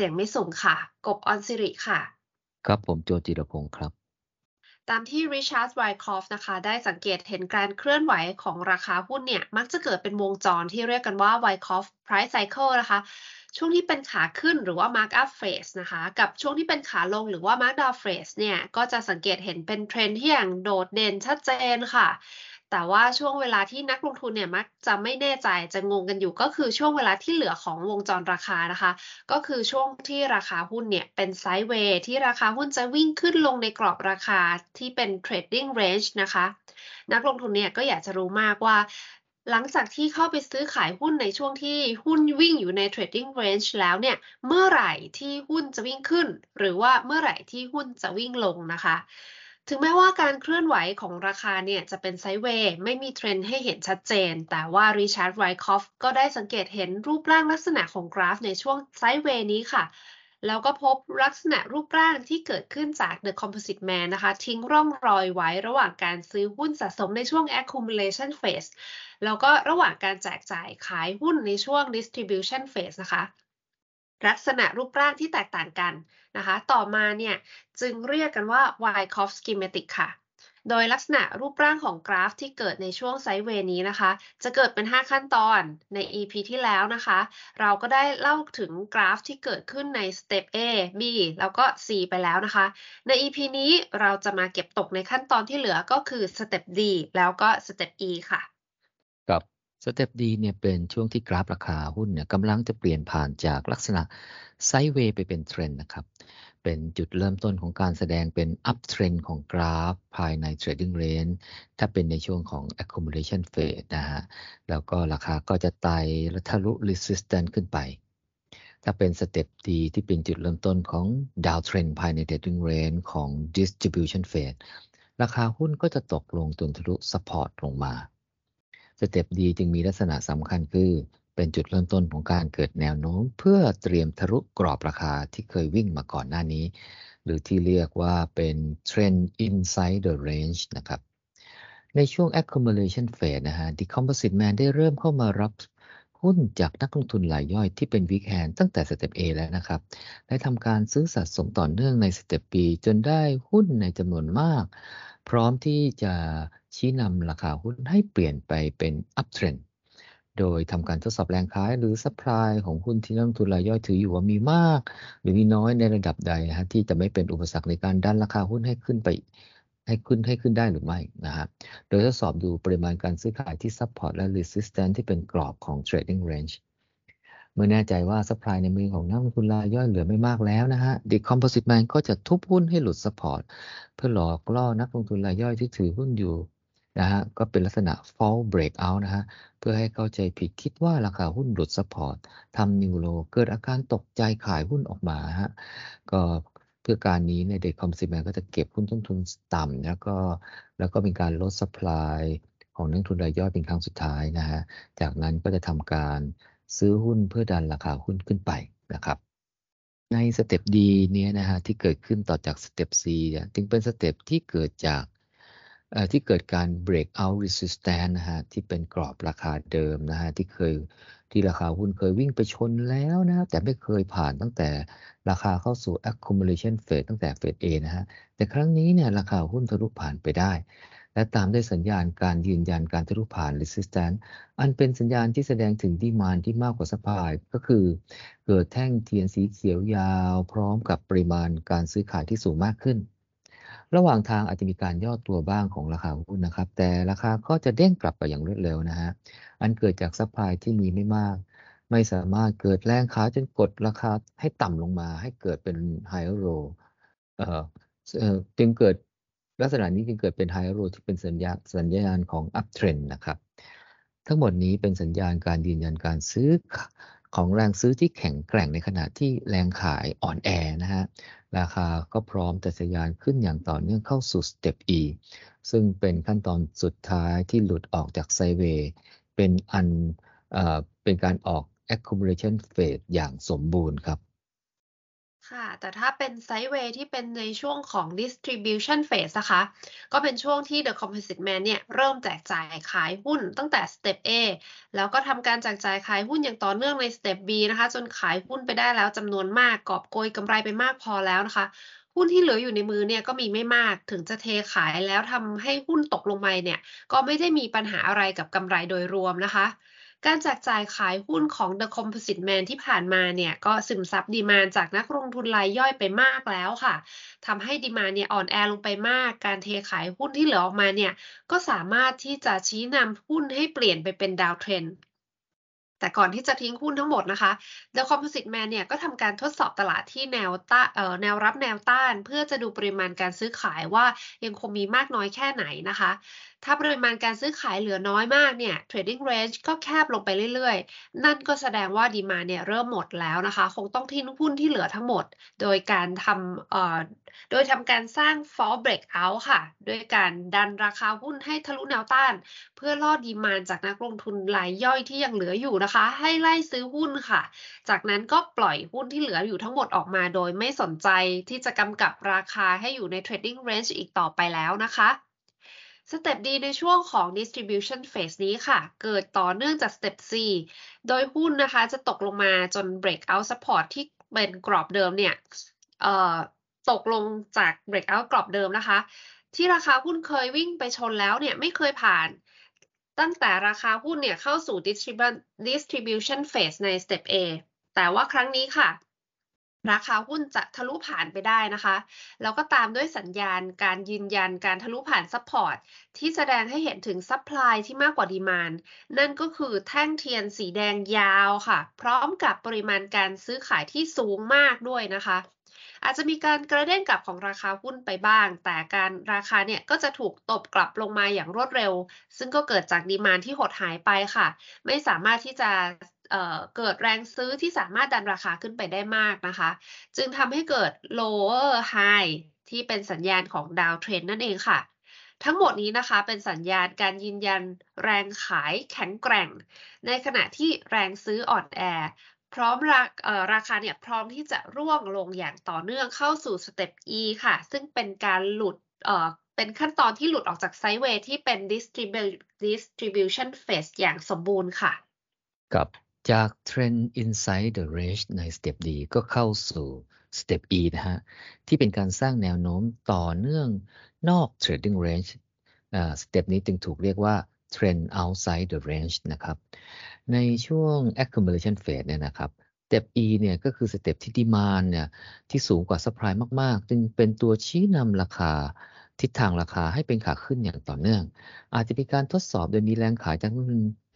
เสียงไม่สูงค่ะ กบออนซิริค่ะ ครับผมโจจิรพงศ์ครับ ตามที่ Richard Wyckoff นะคะ ได้สังเกตเห็นการเคลื่อนไหวของราคาหุ้นเนี่ย มักจะเกิดเป็นวงจรที่เรียกกันว่าไวคอฟ price cycle นะคะ ช่วงที่เป็นขาขึ้นหรือว่า mark up phase นะคะ กับช่วงที่เป็นขาลงหรือว่า mark down phase เนี่ย ก็จะสังเกตเห็นเป็นเทรนที่อย่างโดดเด่นชัดเจนค่ะ แต่ว่าช่วงเวลาที่นักลงทุนเนี่ยมักจะไม่แน่ใจจะงงกันอยู่ ก็คือช่วงเวลาที่เหลือของวงจรราคานะคะ ก็คือช่วงที่ราคาหุ้นเนี่ยเป็น sideway ที่ราคาหุ้นจะวิ่งขึ้นลงในกรอบราคาที่เป็น trading range นะคะ นักลงทุนเนี่ยก็อยากจะรู้มากว่าหลังจากที่เข้าไปซื้อขายหุ้นในช่วงที่หุ้นวิ่งอยู่ใน trading range แล้วเนี่ย เมื่อไหร่ที่หุ้นจะวิ่งขึ้น หรือว่าเมื่อไหร่ที่หุ้นจะวิ่งลงนะคะ ถึงแม้ว่าการเคลื่อนไหวของราคาเนี่ยจะเป็น sideway ไม่มีเทรนด์ให้เห็นชัดเจน แต่ว่า Richard Wyckoff ก็ได้สังเกตเห็นรูปร่างลักษณะของกราฟในช่วง sideway นี้ค่ะ แล้วก็พบลักษณะรูปร่างที่เกิดขึ้นจาก The Composite Man นะคะ ทิ้งร่องรอยไว้ระหว่างการซื้อหุ้นสะสมในช่วง accumulation phase แล้วก็ระหว่างการแจกจ่ายขายหุ้นในช่วง distribution phase นะคะ ลักษณะรูปร่างที่แตกต่างกันนะคะ ต่อมาเนี่ยจึงเรียกกันว่า Wyckoff schematic ค่ะ โดยลักษณะรูปร่างของกราฟที่เกิดในช่วงไซด์เวย์นี้นะคะ จะเกิดเป็น 5 ขั้นตอนใน EP ที่แล้วนะคะ เราก็ได้เล่าถึงกราฟที่เกิดขึ้นในสเต็ป A B แล้วก็ C ไปแล้วนะคะ ใน EP นี้เราจะมาเก็บตกในขั้นตอนที่เหลือก็คือสเต็ป D แล้วก็ step E ค่ะครับ step D เนี่ยเป็นช่วงที่กราฟราคาหุ้นเนี่ยกำลังจะเปลี่ยนผ่านจากลักษณะ sideway ไปเป็นเทรนด์นะครับ เป็นจุดเริ่มต้นของการแสดงเป็น up trend ของกราฟภายใน trading range ถ้าเป็นในช่วงของ accumulation phase นะฮะ แล้วก็ราคาก็จะไต่และทะลุ resistance ขึ้นไป ถ้าเป็น step D ที่เป็นจุดเริ่มต้นของ down trend ภายใน trading range ของ distribution phase ราคาหุ้นก็จะตกลงจนทะลุ support ลงมา step D จึงมีลักษณะสำคัญคือเป็นจุดเริ่มต้นของการเกิดแนวโน้ม เพื่อเตรียมทะลุกรอบราคาที่เคยวิ่งมาก่อนหน้านี้ หรือที่เรียกว่าเป็น trend inside the range นะครับในช่วง accumulation phase นะฮะ The Composite Man ได้เริ่มเข้ามารับหุ้นจากนักลงทุนรายย่อยที่เป็น weak hand ตั้งแต่สเต็ป A แล้วนะครับได้ทำการซื้อสะสมต่อเนื่องในสเต็ป B จนได้หุ้นในจำนวนมาก พร้อมที่จะ ชี้นำราคาหุ้นให้เปลี่ยนไปเป็น uptrend โดยทำการทดสอบแรงขายหรือ supply ของหุ้นที่นักลงทุนรายย่อยถืออยู่ว่ามีมาก หรือมีน้อยในระดับใดนะฮะที่จะไม่เป็นอุปสรรคในการดันราคาหุ้นให้ขึ้นไปให้ขึ้นให้ขึ้นได้หรือไม่นะฮะโดยทดสอบดูปริมาณการซื้อขายที่ support และ resistance ที่เป็นกรอบของ trading range เมื่อแน่ใจว่า supply ในมือของนักลงทุนรายย่อยเหลือไม่มากแล้วนะฮะ The Composite Man ก็จะทุบหุ้นให้หลุด support เพื่อหลอกล่อนักลงทุนรายย่อยที่ถือหุ้นอยู่ นะฮะก็เป็นลักษณะ fall breakout นะฮะเพื่อให้เข้าใจผิดคิดว่าราคาหุ้นหลุด support ทำ new low เกิดอาการตกใจขายหุ้นออกมาฮะก็เพื่อการนี้เนี่ย The Composite Man ก็จะเก็บหุ้นต้นทุนต่ำแล้วก็แล้วก็เป็นการลด supply ของนักทุนรายย่อยเป็นครั้งสุดท้ายนะฮะจากนั้นก็จะทำการซื้อหุ้นเพื่อดันราคาหุ้นขึ้นไปนะครับในสเต็ป D เนี้ยนะฮะที่เกิดขึ้นต่อจากสเต็ป C เนี่ยจึงเป็น step ที่เกิดจาก ที่เกิดการ break out resistance นะฮะที่เป็นกรอบราคาเดิมนะฮะที่เคยที่ราคาหุ้นเคยวิ่งไปชนแล้วนะแต่ไม่เคยผ่านตั้งแต่ราคาเข้าสู่ accumulation phase ตั้งแต่เฟส A นะฮะแต่ครั้งนี้เนี่ยราคาหุ้นทะลุผ่านไปได้ และตามด้วยสัญญาณการยืนยันการทะลุผ่าน resistance อันเป็นสัญญาณที่แสดงถึงดีมานที่มากกว่า supply ก็คือ เกิดแท่งเทียนสีเขียวยาว พร้อมกับปริมาณการซื้อขายที่สูงมากขึ้น ระหว่างทางอาจจะมีการย่อตัวบ้างของราคาหุ้นนะครับ แต่ราคาก็จะเด้งกลับไปอย่างรวดเร็วนะฮะ อันเกิดจาก supply ที่มีไม่มาก ไม่สามารถเกิดแรงขายจนกดราคาให้ต่ำลงมา ให้เกิดเป็น higher low เอ่อเออจึงเกิดลักษณะนี้จึงเกิดเป็น higher low ที่เป็นสัญญาสัญญาณของ up trend นะครับ ทั้งหมดนี้เป็นสัญญาณการยืนยันการซื้อ ของแรงซื้อที่แข็งแกร่งในขณะที่แรงขายอ่อนแอนะฮะ ราคาก็พร้อมแต่ทะยานขึ้นอย่างต่อเนื่องเข้าสู่ step E ซึ่งเป็นขั้นตอนสุดท้ายที่หลุดออกจากไซเวย์เป็นอันเอ่อเป็นการออก accumulation phase อย่างสมบูรณ์ครับ ค่ะ แต่ถ้าเป็นไซด์เวย์ที่เป็นในช่วงของ distribution phase นะคะ ก็เป็นช่วงที่ The Composite Man เนี่ย เริ่มแจกจ่ายขายหุ้นตั้งแต่ Step A แล้วก็ทำการแจกจ่ายขายหุ้นอย่างต่อเนื่องใน Step B นะคะ จนขายหุ้นไปได้แล้วจำนวนมากกอบโกยกำไรไปมากพอแล้วนะคะ หุ้นที่เหลืออยู่ในมือเนี่ยก็มีไม่มากถึงจะเทขายแล้วทำให้หุ้นตกลงไปเนี่ย ก็ไม่ได้มีปัญหาอะไรกับกำไรโดยรวมนะคะ การแจกจ่ายขายหุ้นของ The Composite Man ที่ผ่านมาเนี่ยก็ซึมซับ demand จากนักลงทุนรายย่อยไปมากแล้วค่ะทำให้ demand เนี่ยอ่อนแอลงไปมาก การเทขายหุ้นที่เหลือออกมาเนี่ยก็สามารถที่จะชี้นำหุ้นให้เปลี่ยนไปเป็น down trend แต่ก่อนที่จะทิ้งหุ้นทั้งหมดนะคะ The Composite Man เนี่ยก็ทำการทดสอบตลาดที่แนวต้าแนวรับแนวต้าน เพื่อจะดูปริมาณการซื้อขายว่ายังคงมีมากน้อยแค่ไหนนะคะถ้าปริมาณการซื้อขายเหลือน้อยมากเนี่ย trading range ก็แคบลงไปเรื่อยๆ นั่นก็แสดงว่าดีมาเนี่ยเริ่มหมดแล้วนะคะ คงต้องทิ้งหุ้นที่เหลือทั้งหมด โดยการทำเอ่อโดยทำการสร้าง fall breakout ค่ะโดยการดันราคาหุ้นให้ทะลุแนวต้าน เพื่อล่อดีมานจากนักลงทุนรายย่อยที่ยังเหลืออยู่นะคะ ให้ไล่ซื้อหุ้นค่ะ จากนั้นก็ปล่อยหุ้นที่เหลืออยู่ทั้งหมดออกมา โดยไม่สนใจที่จะกำกับราคาให้อยู่ใน trading range อีกต่อไปแล้วนะคะ สเต็ป D ในช่วงของ distribution phase นี้ค่ะ เกิดต่อเนื่องจากสเต็ป C โดยหุ้นนะคะจะตกลงมาจน breakout support ที่เป็นกรอบเดิมเนี่ยตกลงจาก breakout กรอบเดิมนะคะ ที่ราคาหุ้นเคยวิ่งไปชนแล้วเนี่ยไม่เคยผ่าน ตั้งแต่ราคาหุ้นเนี่ยเข้าสู่ distribution phase ใน step A แต่ว่าครั้งนี้ค่ะ ราคาหุ้นจะทะลุผ่านไปได้นะคะ แล้วก็ตามด้วยสัญญาณการยืนยันการทะลุผ่าน support ที่แสดงให้เห็นถึง supply ที่มากกว่า demand นั่นก็คือแท่งเทียนสีแดงยาวค่ะ พร้อมกับปริมาณการซื้อขายที่สูงมากด้วยนะคะ อาจจะมีการกระเด้งกลับของราคาหุ้นไปบ้าง แต่การราคาเนี่ยก็จะถูกตบกลับลงมาอย่างรวดเร็ว ซึ่งก็เกิดจากดีมานที่หดหายไปค่ะ ไม่สามารถที่จะ เกิดแรงซื้อที่สามารถดันราคาขึ้นไปได้มากนะคะ จึงทำให้เกิด lower high ที่เป็นสัญญาณของดาวเทรนนั่นเองค่ะ ทั้งหมดนี้นะคะเป็นสัญญาณการยืนยันแรงขายแข็งแกร่ง ในขณะที่แรงซื้ออ่อนแอ พร้อมราราคาเนี่ยพร้อมที่จะร่วงลงอย่างต่อเนื่องเข้าสู่สเต็ป E ค่ะ ซึ่งเป็นการหลุดเป็นขั้นตอนที่หลุดออกจาก sideway ที่เป็น distribution phase อย่างสมบูรณ์ค่ะครับ จาก Trend Inside the Range ใน Step D ก็เข้าสู่ Step E นะฮะ ที่เป็นการสร้างแนวโน้มต่อเนื่องนอก Trading Range step นี้จึงถูกเรียกว่า Trend Outside the Range นะครับ ในช่วง Accumulation Phase เนี่ยนะครับ Step E เนี่ยก็คือ step ที่ demand เนี่ยที่สูงกว่า Supply มาก ๆ จึงเป็นตัวชี้นำราคา ทิศทางราคาให้เป็นขาขึ้นอย่างต่อเนื่อง อาจจะมีการทดสอบโดยมีแรงขายจาก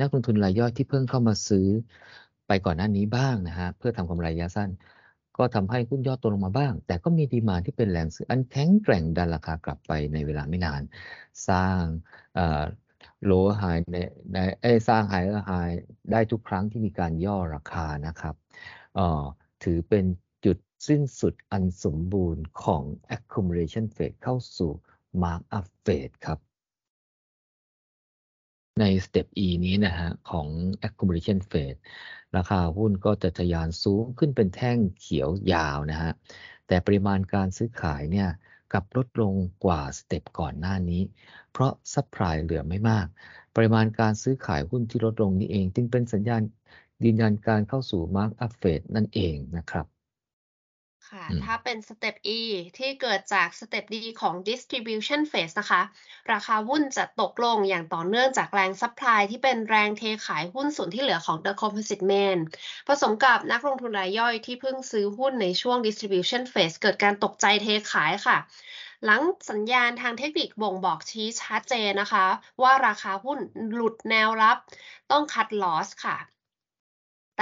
นักลงทุนรายย่อยที่เพิ่งเข้ามาซื้อไปก่อนหน้านี้บ้างนะฮะเพื่อทำกำไรระยะสั้น ก็ทำให้หุ้นย่อตัวลงมาบ้าง แต่ก็มีดีมาที่เป็นแรงซื้ออันแข็งแกร่งดันราคากลับไปในเวลาไม่นาน สร้างโลหายในในเอสร้างไฮไฮได้ทุกครั้งที่มีการย่อราคานะครับถือเป็นจุดสิ้นสุดอันสมบูรณ์ของ accumulation phase เข้าสู่ mark up phase ครับ ในสเต็ป E นี้นะฮะของ accumulation phase ราคาหุ้นก็จะทะยานสูงขึ้นเป็นแท่งเขียวยาวนะฮะ แต่ปริมาณการซื้อขายเนี่ยกลับลดลงกว่า step ก่อนหน้านี้ เพราะ supply เหลือไม่มาก ปริมาณการซื้อขายหุ้นที่ลดลงนี้เอง จึงเป็นสัญญาณยืนยันการเข้าสู่ mark up phase นั่นเองนะครับ ค่ะ ถ้าเป็นสเต็ป E ที่เกิดจากสเต็ป D ของ distribution phase นะคะ ราคาหุ้นจะตกลงอย่างต่อเนื่องจากแรง supply ที่เป็นแรงเทขายหุ้นส่วนที่เหลือของ The Composite Man ผสมกับนักลงทุนรายย่อยที่เพิ่งซื้อหุ้นในช่วง distribution phase เกิดการตกใจเทขายค่ะหลังสัญญาณทางเทคนิคบ่งบอกชี้ชัดเจนนะคะ ว่าราคาหุ้นหลุดแนวรับต้อง cut loss ค่ะ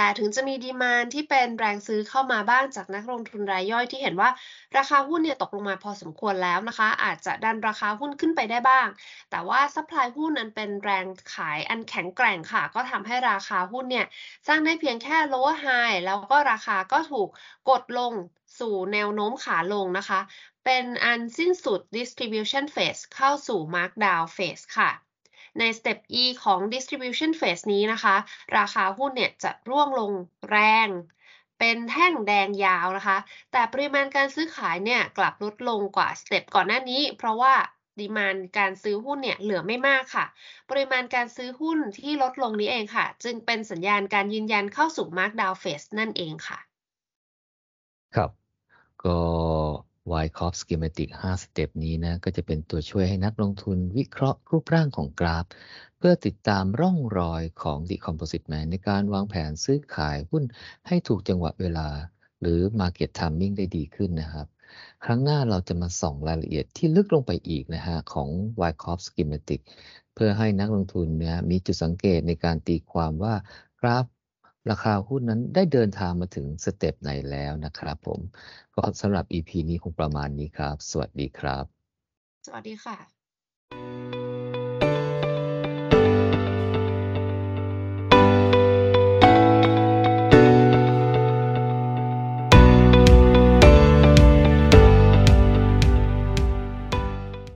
แต่ถึงจะมี demand ที่เป็นแรงซื้อเข้ามาบ้างจากนักลงทุนรายย่อยที่เห็นว่าราคาหุ้นเนี่ยตกลงมาพอสมควรแล้วนะคะ อาจจะดันราคาหุ้นขึ้นไปได้บ้าง แต่ว่า supply หุ้นนั้นเป็นแรงขายอันแข็งแกร่งค่ะ ก็ทำให้ราคาหุ้นเนี่ยสร้างได้เพียงแค่ lower high แล้วก็ราคาก็ถูกกดลงสู่แนวโน้มขาลงนะคะ เป็นอันสิ้นสุด distribution phase เข้าสู่ markdown phase ค่ะ ในสเต็ป E ของ distribution phase นี้นะคะ ราคาหุ้นเนี่ยจะร่วงลงแรง เป็นแท่งแดงยาวนะคะ แต่ปริมาณการซื้อขายเนี่ยกลับลดลงกว่า step ก่อนหน้านี้ เพราะว่า demand การซื้อหุ้นเนี่ยเหลือไม่มากค่ะ ปริมาณการซื้อหุ้นที่ลดลงนี้เองค่ะ จึงเป็นสัญญาณการยืนยันเข้าสู่ markdown phase นั่นเองค่ะ ครับ ก็ y c o f Schematic 5สเต็ปนี้นะก็จะเป็นตัวช่วยให้นักลงทุนวิเคราะห์รูปร่างของกราฟ เพื่อติดตามร่องรอยของ Decomposite Man ในการวางแผนซื้อขายหุ้นให้ถูกจังหวะเวลา หรือ Market Timing ได้ดีขึ้นนะครับ ครั้งหน้าเราจะมาส่องรายละเอียดที่ลึกลงไปอีกนะฮะของ y c o f Schematic เพื่อให้นักลงทุนเนี่ยมีจุดสังเกตในการตีความว่ากราฟ ราคาหุ้นนั้นได้เดินทางมาถึงสเต็ปไหนแล้วนะครับผมก็สำหรับ EP นี้คงประมาณนี้ครับ สวัสดีครับ สวัสดีค่ะ